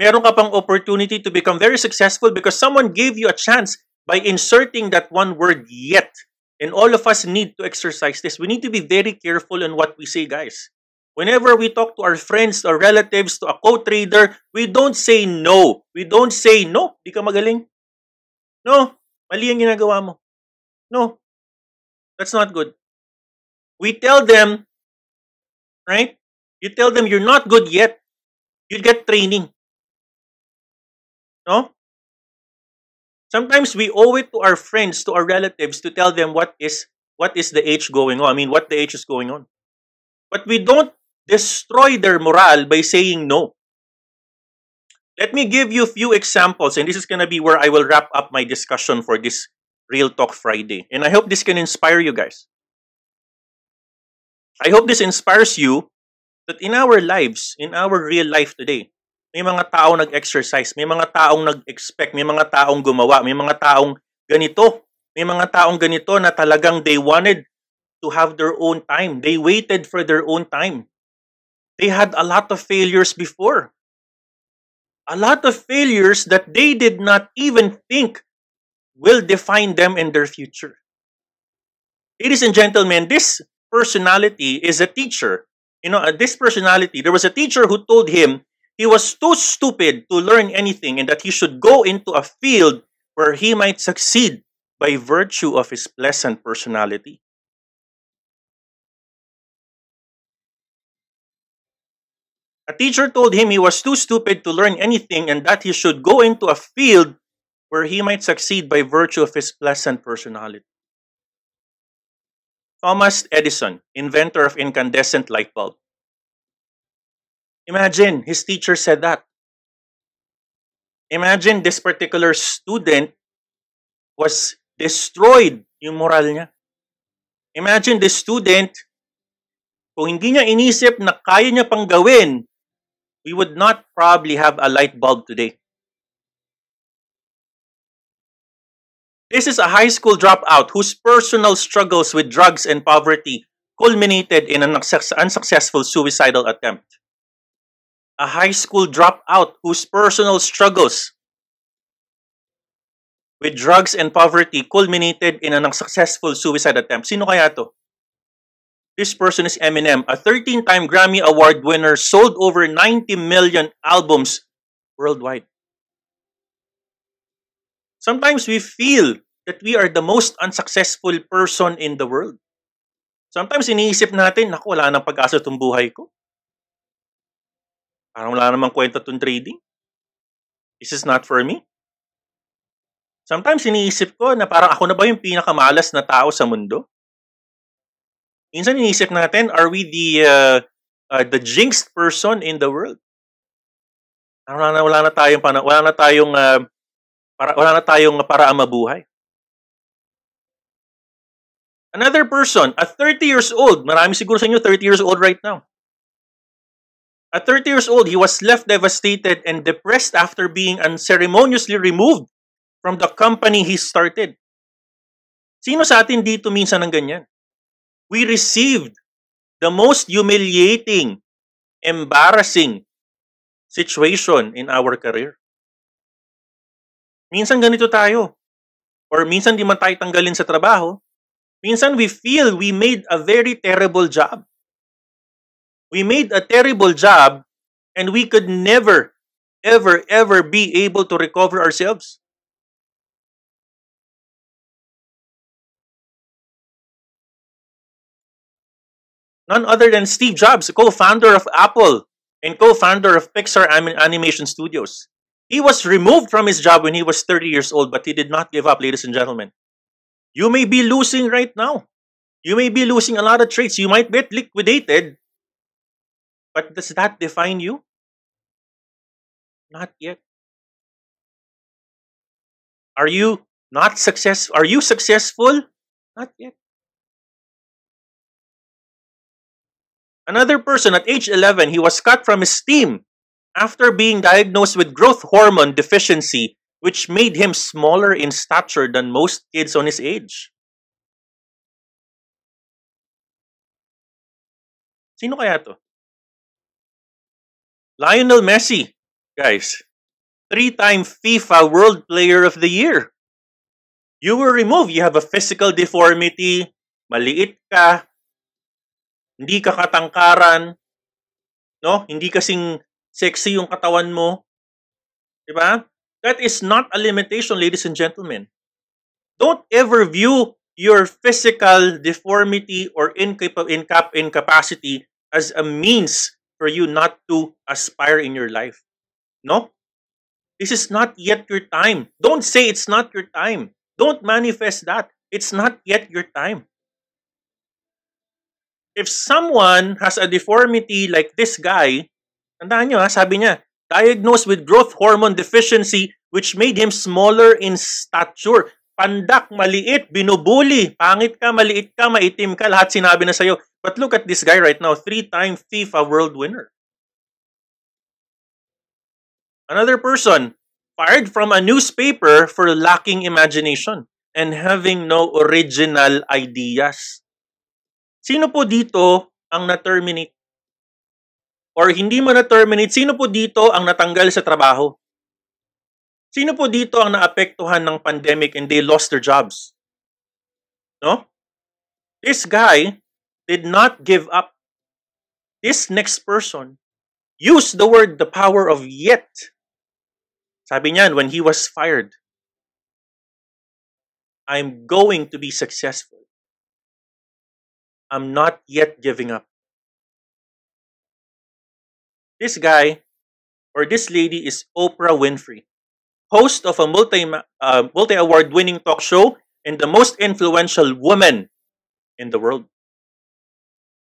Meron ka pang opportunity to become very successful because someone gave you a chance by inserting that one word yet. And all of us need to exercise this. We need to be very careful in what we say, guys. Whenever we talk to our friends or relatives, to a co-trader, we don't say no. We don't say no. Di ka magaling. No. Mali ang ginagawa mo. No. That's not good. We tell them, right? You tell them you're not good yet. You get training. No? Sometimes we owe it to our friends, to our relatives, to tell them what is what is the age going on. I mean, what the age is going on. But we don't destroy their morale by saying no. Let me give you a few examples, and this is going to be where I will wrap up my discussion for this Real Talk Friday. And I hope this can inspire you guys. I hope this inspires you that in our lives, in our real life today, may mga taong nag-exercise, may mga taong nag-expect, may mga taong gumawa, may mga taong ganito, may mga taong ganito na talagang they wanted to have their own time. They waited for their own time. They had a lot of failures before. a lot of failures that they did not even think will define them in their future. Ladies and gentlemen, this personality is a teacher. You know, uh, this personality, there was a teacher who told him he was too stupid to learn anything and that he should go into a field where he might succeed by virtue of his pleasant personality. A teacher told him he was too stupid to learn anything and that he should go into a field where he might succeed by virtue of his pleasant personality. Thomas Edison, inventor of incandescent light bulb. Imagine his teacher said that. Imagine this particular student was destroyed yung moral niya. Imagine this student, kung hindi niya inisip na kaya niya pang gawin we would not probably have a light bulb today. This is a high school dropout whose personal struggles with drugs and poverty culminated in an unsuccessful suicidal attempt. A high school dropout whose personal struggles with drugs and poverty culminated in an unsuccessful suicide attempt. Sino kaya to? This person is Eminem, a 13 time Grammy Award winner, sold over 90 million albums worldwide. Sometimes we feel that we are the most unsuccessful person in the world. Sometimes iniisip natin, naku, wala nang pag-asa itong buhay ko. Parang wala namang kwenta itong trading. This is not for me. Sometimes iniisip ko na parang ako na ba yung pinakamalas na tao sa mundo? Minsan iniisip natin, are we the uh, uh, the jinxed person in the world? Wala na, wala na tayong wala na tayong uh, para wala na tayong para mabuhay. Another person, a 30 years old, marami siguro sa inyo 30 years old right now. At 30 years old, he was left devastated and depressed after being unceremoniously removed from the company he started. Sino sa atin dito minsan ng ganyan? We received the most humiliating, embarrassing situation in our career. Minsan ganito tayo. Or minsan di man tayo tanggalin sa trabaho. Minsan we feel we made a very terrible job. We made a terrible job and we could never, ever, ever be able to recover ourselves. None other than Steve Jobs, co-founder of Apple and co-founder of Pixar Animation Studios. He was removed from his job when he was 30 years old, but he did not give up, ladies and gentlemen. You may be losing right now. You may be losing a lot of trades. You might get liquidated. But does that define you? Not yet. Are you not success? Are you successful? Not yet. Another person at age 11, he was cut from his team after being diagnosed with growth hormone deficiency, which made him smaller in stature than most kids on his age. Sino kaya to? Lionel Messi, guys. Three-time FIFA World Player of the Year. You were removed. You have a physical deformity, maliit ka, hindi ka katangkaran, no? Hindi kasing sexy yung katawan mo. 'Di ba? That is not a limitation, ladies and gentlemen. Don't ever view your physical deformity or incap- incap- incapacity as a means for you not to aspire in your life. No? This is not yet your time. Don't say it's not your time. Don't manifest that. It's not yet your time. If someone has a deformity like this guy, tandaan nyo ha, sabi niya, diagnosed with growth hormone deficiency which made him smaller in stature. Pandak, maliit, binubuli, pangit ka, maliit ka, maitim ka, lahat sinabi na sa'yo. But look at this guy right now, three-time FIFA world winner. Another person, fired from a newspaper for lacking imagination and having no original ideas. Sino po dito ang na-terminate? Or hindi mo na-terminate, sino po dito ang natanggal sa trabaho? Sino po dito ang naapektuhan ng pandemic and they lost their jobs? No? This guy did not give up. This next person used the word the power of yet. Sabi niyan, when he was fired, I'm going to be successful. I'm not yet giving up. This guy or this lady is Oprah Winfrey host of a multi uh, award winning talk show and the most influential woman in the world.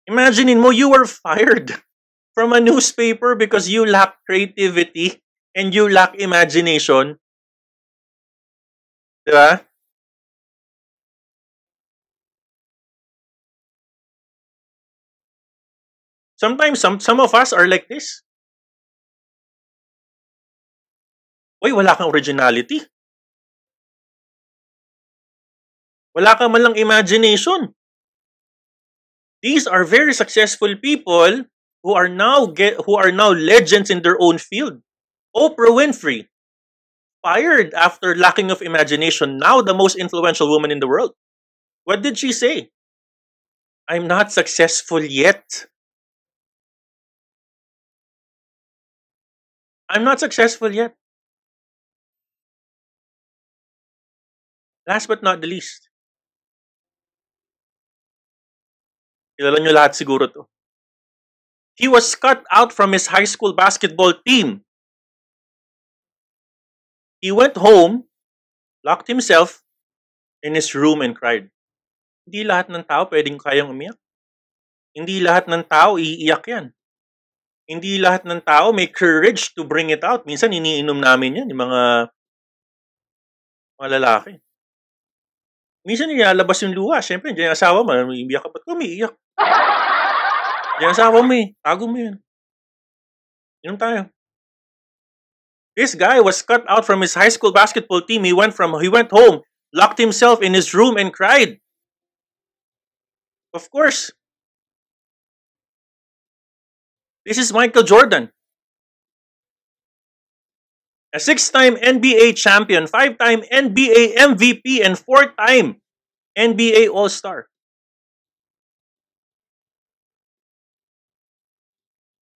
Imagine mo you were fired from a newspaper because you lack creativity and you lack imagination. Diba? Sometimes some some of us are like this. Uy, wala kang originality. Wala ka man lang imagination. These are very successful people who are now get, who are now legends in their own field. Oprah Winfrey, fired after lacking of imagination, now the most influential woman in the world. What did she say? I'm not successful yet. I'm not successful yet. Last but not the least. Kilala nyo lahat siguro to. He was cut out from his high school basketball team. He went home, locked himself in his room and cried. Hindi lahat ng tao pwedeng kayang umiyak. Hindi lahat ng tao iiyak yan. Hindi lahat ng tao may courage to bring it out. Minsan iniinom namin yan, yung mga, mga lalaki. Minsan nilalabas yung luha. Siyempre, diyan yung asawa mo. Umiiyak ka. Ba't umiiyak? Diyan yung asawa mo eh. Tago mo yun. Inom tayo. This guy was cut out from his high school basketball team. He went from he went home, locked himself in his room and cried. Of course. This is Michael Jordan. a six-time NBA champion, five-time NBA MVP, and four-time NBA All-Star.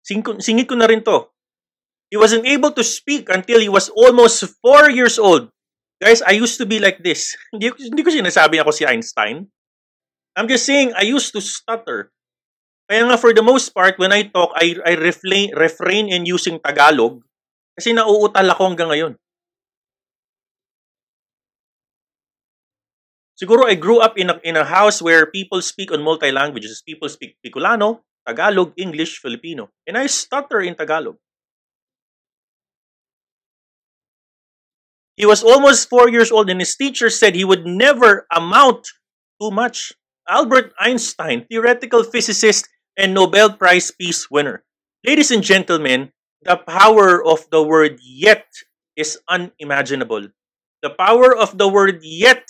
Singit ko na rin to. He wasn't able to speak until he was almost four years old. Guys, I used to be like this. Hindi, ko sinasabi ako si Einstein. I'm just saying, I used to stutter. Kaya nga for the most part, when I talk, I, I refrain, refrain in using Tagalog kasi nauutal ako hanggang ngayon. Siguro I grew up in a, in a house where people speak on multi-languages. People speak Bicolano, Tagalog, English, Filipino. And I stutter in Tagalog. He was almost four years old and his teacher said he would never amount to much. Albert Einstein, theoretical physicist and Nobel Prize Peace winner. Ladies and gentlemen, the power of the word yet is unimaginable. The power of the word yet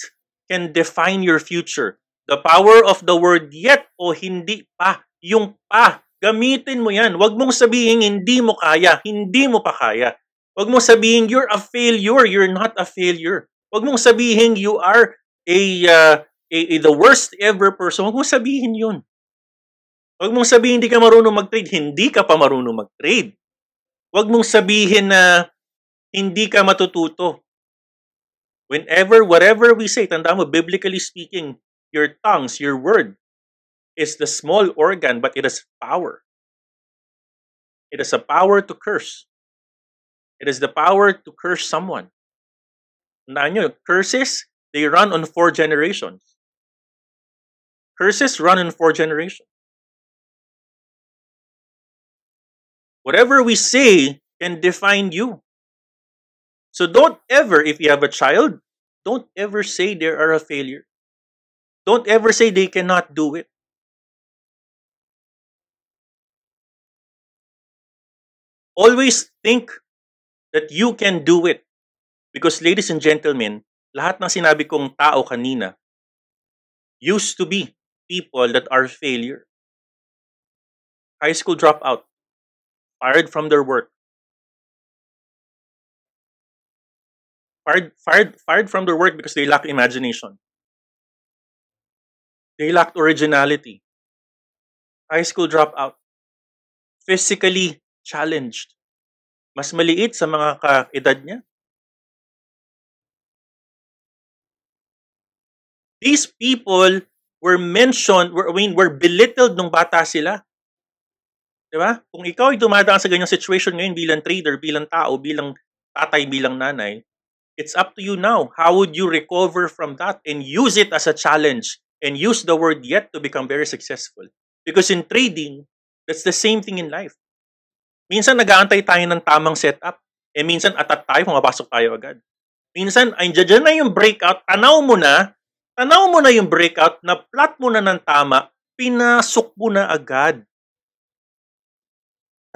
can define your future. The power of the word yet o hindi pa, yung pa, gamitin mo yan. Huwag mong sabihin hindi mo kaya, hindi mo pa kaya. Huwag mong sabihin you're a failure, you're not a failure. Huwag mong sabihin you are a, uh, a, a the worst ever person. Huwag mong sabihin yun. Huwag mong sabihin hindi ka marunong mag-trade, hindi ka pa marunong mag-trade. Huwag mong sabihin na hindi ka matututo. Whenever, whatever we say, tanda mo, biblically speaking, your tongues, your word, is the small organ, but it has power. It has a power to curse. It is the power to curse someone. Tandaan nyo, curses, they run on four generations. Curses run in four generations. Whatever we say can define you. So don't ever, if you have a child, don't ever say they are a failure. Don't ever say they cannot do it. Always think that you can do it. Because ladies and gentlemen, lahat ng sinabi kong tao kanina used to be people that are failure. High school dropout, fired from their work, fired, fired, fired from their work because they lack imagination. They lacked originality. High school dropout, physically challenged. Mas maliit sa mga kaedad niya. These people were mentioned, were, I mean, were belittled nung bata sila. Di ba? Kung ikaw ay dumadaan sa ganyang situation ngayon bilang trader, bilang tao, bilang tatay, bilang nanay, it's up to you now. How would you recover from that and use it as a challenge and use the word yet to become very successful? Because in trading, that's the same thing in life. Minsan nag-aantay tayo ng tamang setup. Eh minsan atat tayo, pumapasok tayo agad. Minsan, ay dyan na yung breakout, tanaw mo na, tanaw mo na yung breakout, na plot mo na ng tama, pinasok mo na agad.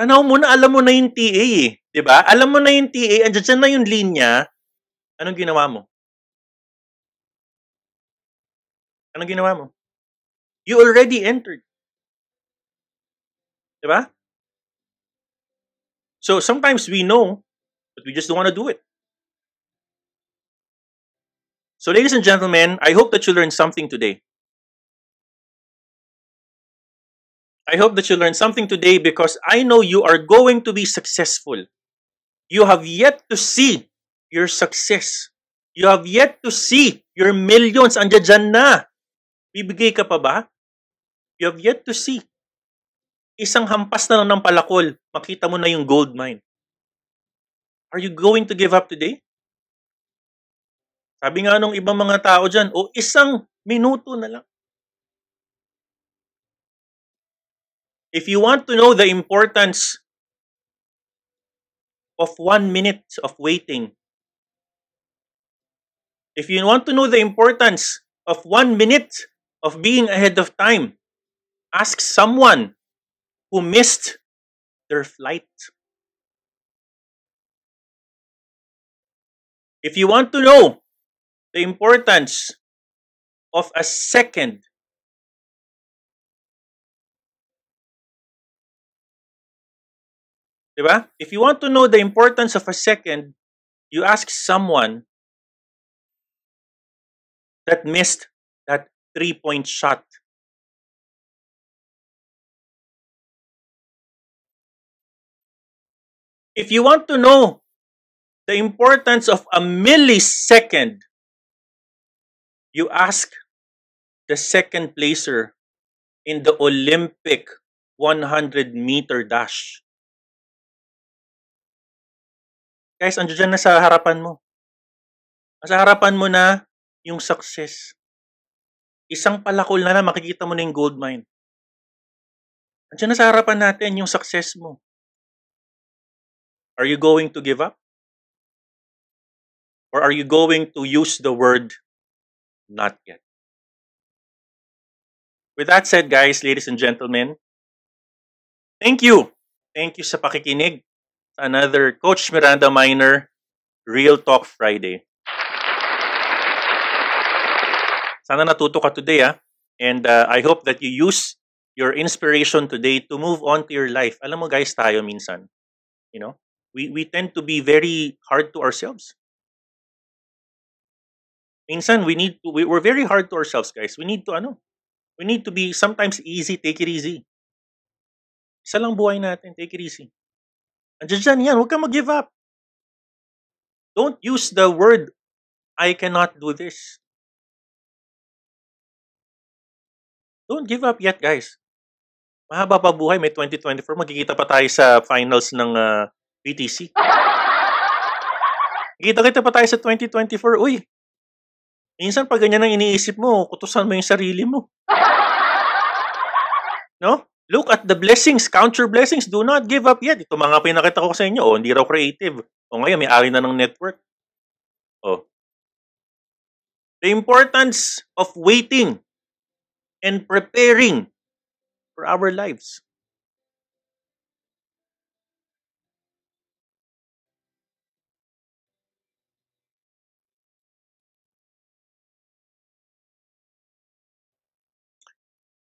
Tanaw mo na, alam mo na yung TA eh. 'Di ba? Alam mo na yung TA, andyan dyan na yung linya, anong ginawa mo? Anong ginawa mo? You already entered. 'Di ba? So sometimes we know, but we just don't want to do it. So, ladies and gentlemen, I hope that you learned something today. I hope that you learned something today because I know you are going to be successful. You have yet to see your success. You have yet to see your millions. Andiyan dyan na. Bibigay ka pa ba? You have yet to see. Isang hampas na lang ng palakol, makita mo na yung gold mine. Are you going to give up today? Sabi nga nung ibang mga tao dyan, o isang minuto na lang. If you want to know the importance of one minute of waiting, if you want to know the importance of one minute of being ahead of time, ask someone who missed their flight. If you want to know the importance of a second, If you want to know the importance of a second, you ask someone that missed that three-point shot. If you want to know the importance of a millisecond, you ask the second placer in the Olympic 100 meter dash. Guys, andiyan na sa harapan mo. Sa harapan mo na yung success. Isang palakol na lang, makikita mo na yung gold mine. Andiyan na sa harapan natin yung success mo. Are you going to give up? Or are you going to use the word not yet? With that said, guys, ladies and gentlemen, thank you. Thank you sa pakikinig another Coach Miranda Minor Real Talk Friday. Sana natuto ka today, ah. And uh, I hope that you use your inspiration today to move on to your life. Alam mo guys, tayo minsan, you know, we, we tend to be very hard to ourselves. Minsan, we need to, we, we're very hard to ourselves, guys. We need to, ano, we need to be sometimes easy, take it easy. Isa lang buhay natin, take it easy. Andiyan dyan yan, huwag kang mag-give up. Don't use the word, I cannot do this. Don't give up yet, guys. Mahaba pa buhay, may 2024. Magkikita pa tayo sa finals ng uh, BTC. Kita-kita pa tayo sa 2024. Uy, minsan pag ganyan ang iniisip mo, kutusan mo yung sarili mo. No? Look at the blessings, count your blessings. Do not give up yet. Ito mga pinakita ko sa inyo. Oh, hindi raw creative. O ngayon, may ari na ng network. Oh. The importance of waiting and preparing for our lives.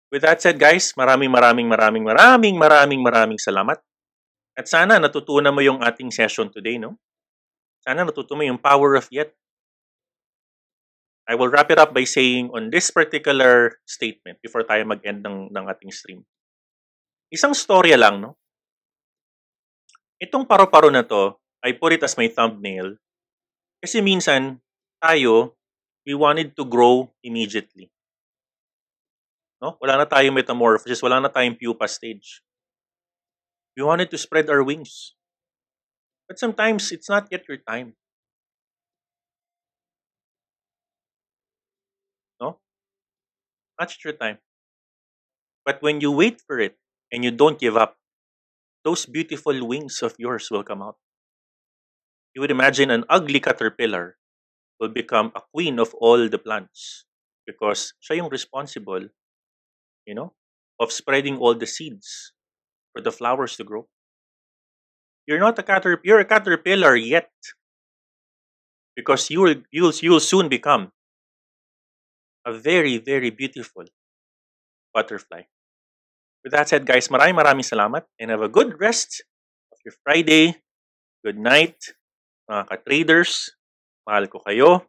With that said, guys, maraming maraming maraming maraming maraming maraming salamat. At sana natutunan mo yung ating session today, no? Sana natutunan mo yung power of yet. I will wrap it up by saying on this particular statement before tayo mag-end ng, ng ating stream. Isang storya lang, no? Itong paro-paro na to, I put it as my thumbnail kasi minsan tayo, we wanted to grow immediately. No? Wala na tayong metamorphosis, wala na tayong pupa stage. We wanted to spread our wings. But sometimes it's not yet your time. No? Not your time. But when you wait for it and you don't give up, those beautiful wings of yours will come out. You would imagine an ugly caterpillar will become a queen of all the plants because siya yung responsible you know, of spreading all the seeds for the flowers to grow. You're not a caterpillar, you're a caterpillar yet. Because you will you'll you'll soon become a very, very beautiful butterfly. With that said, guys, maraming maraming salamat and have a good rest of your Friday. Good night, mga ka-traders. Mahal ko kayo.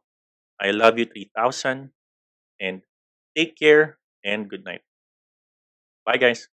I love you 3000 and take care and good night. Bye, guys.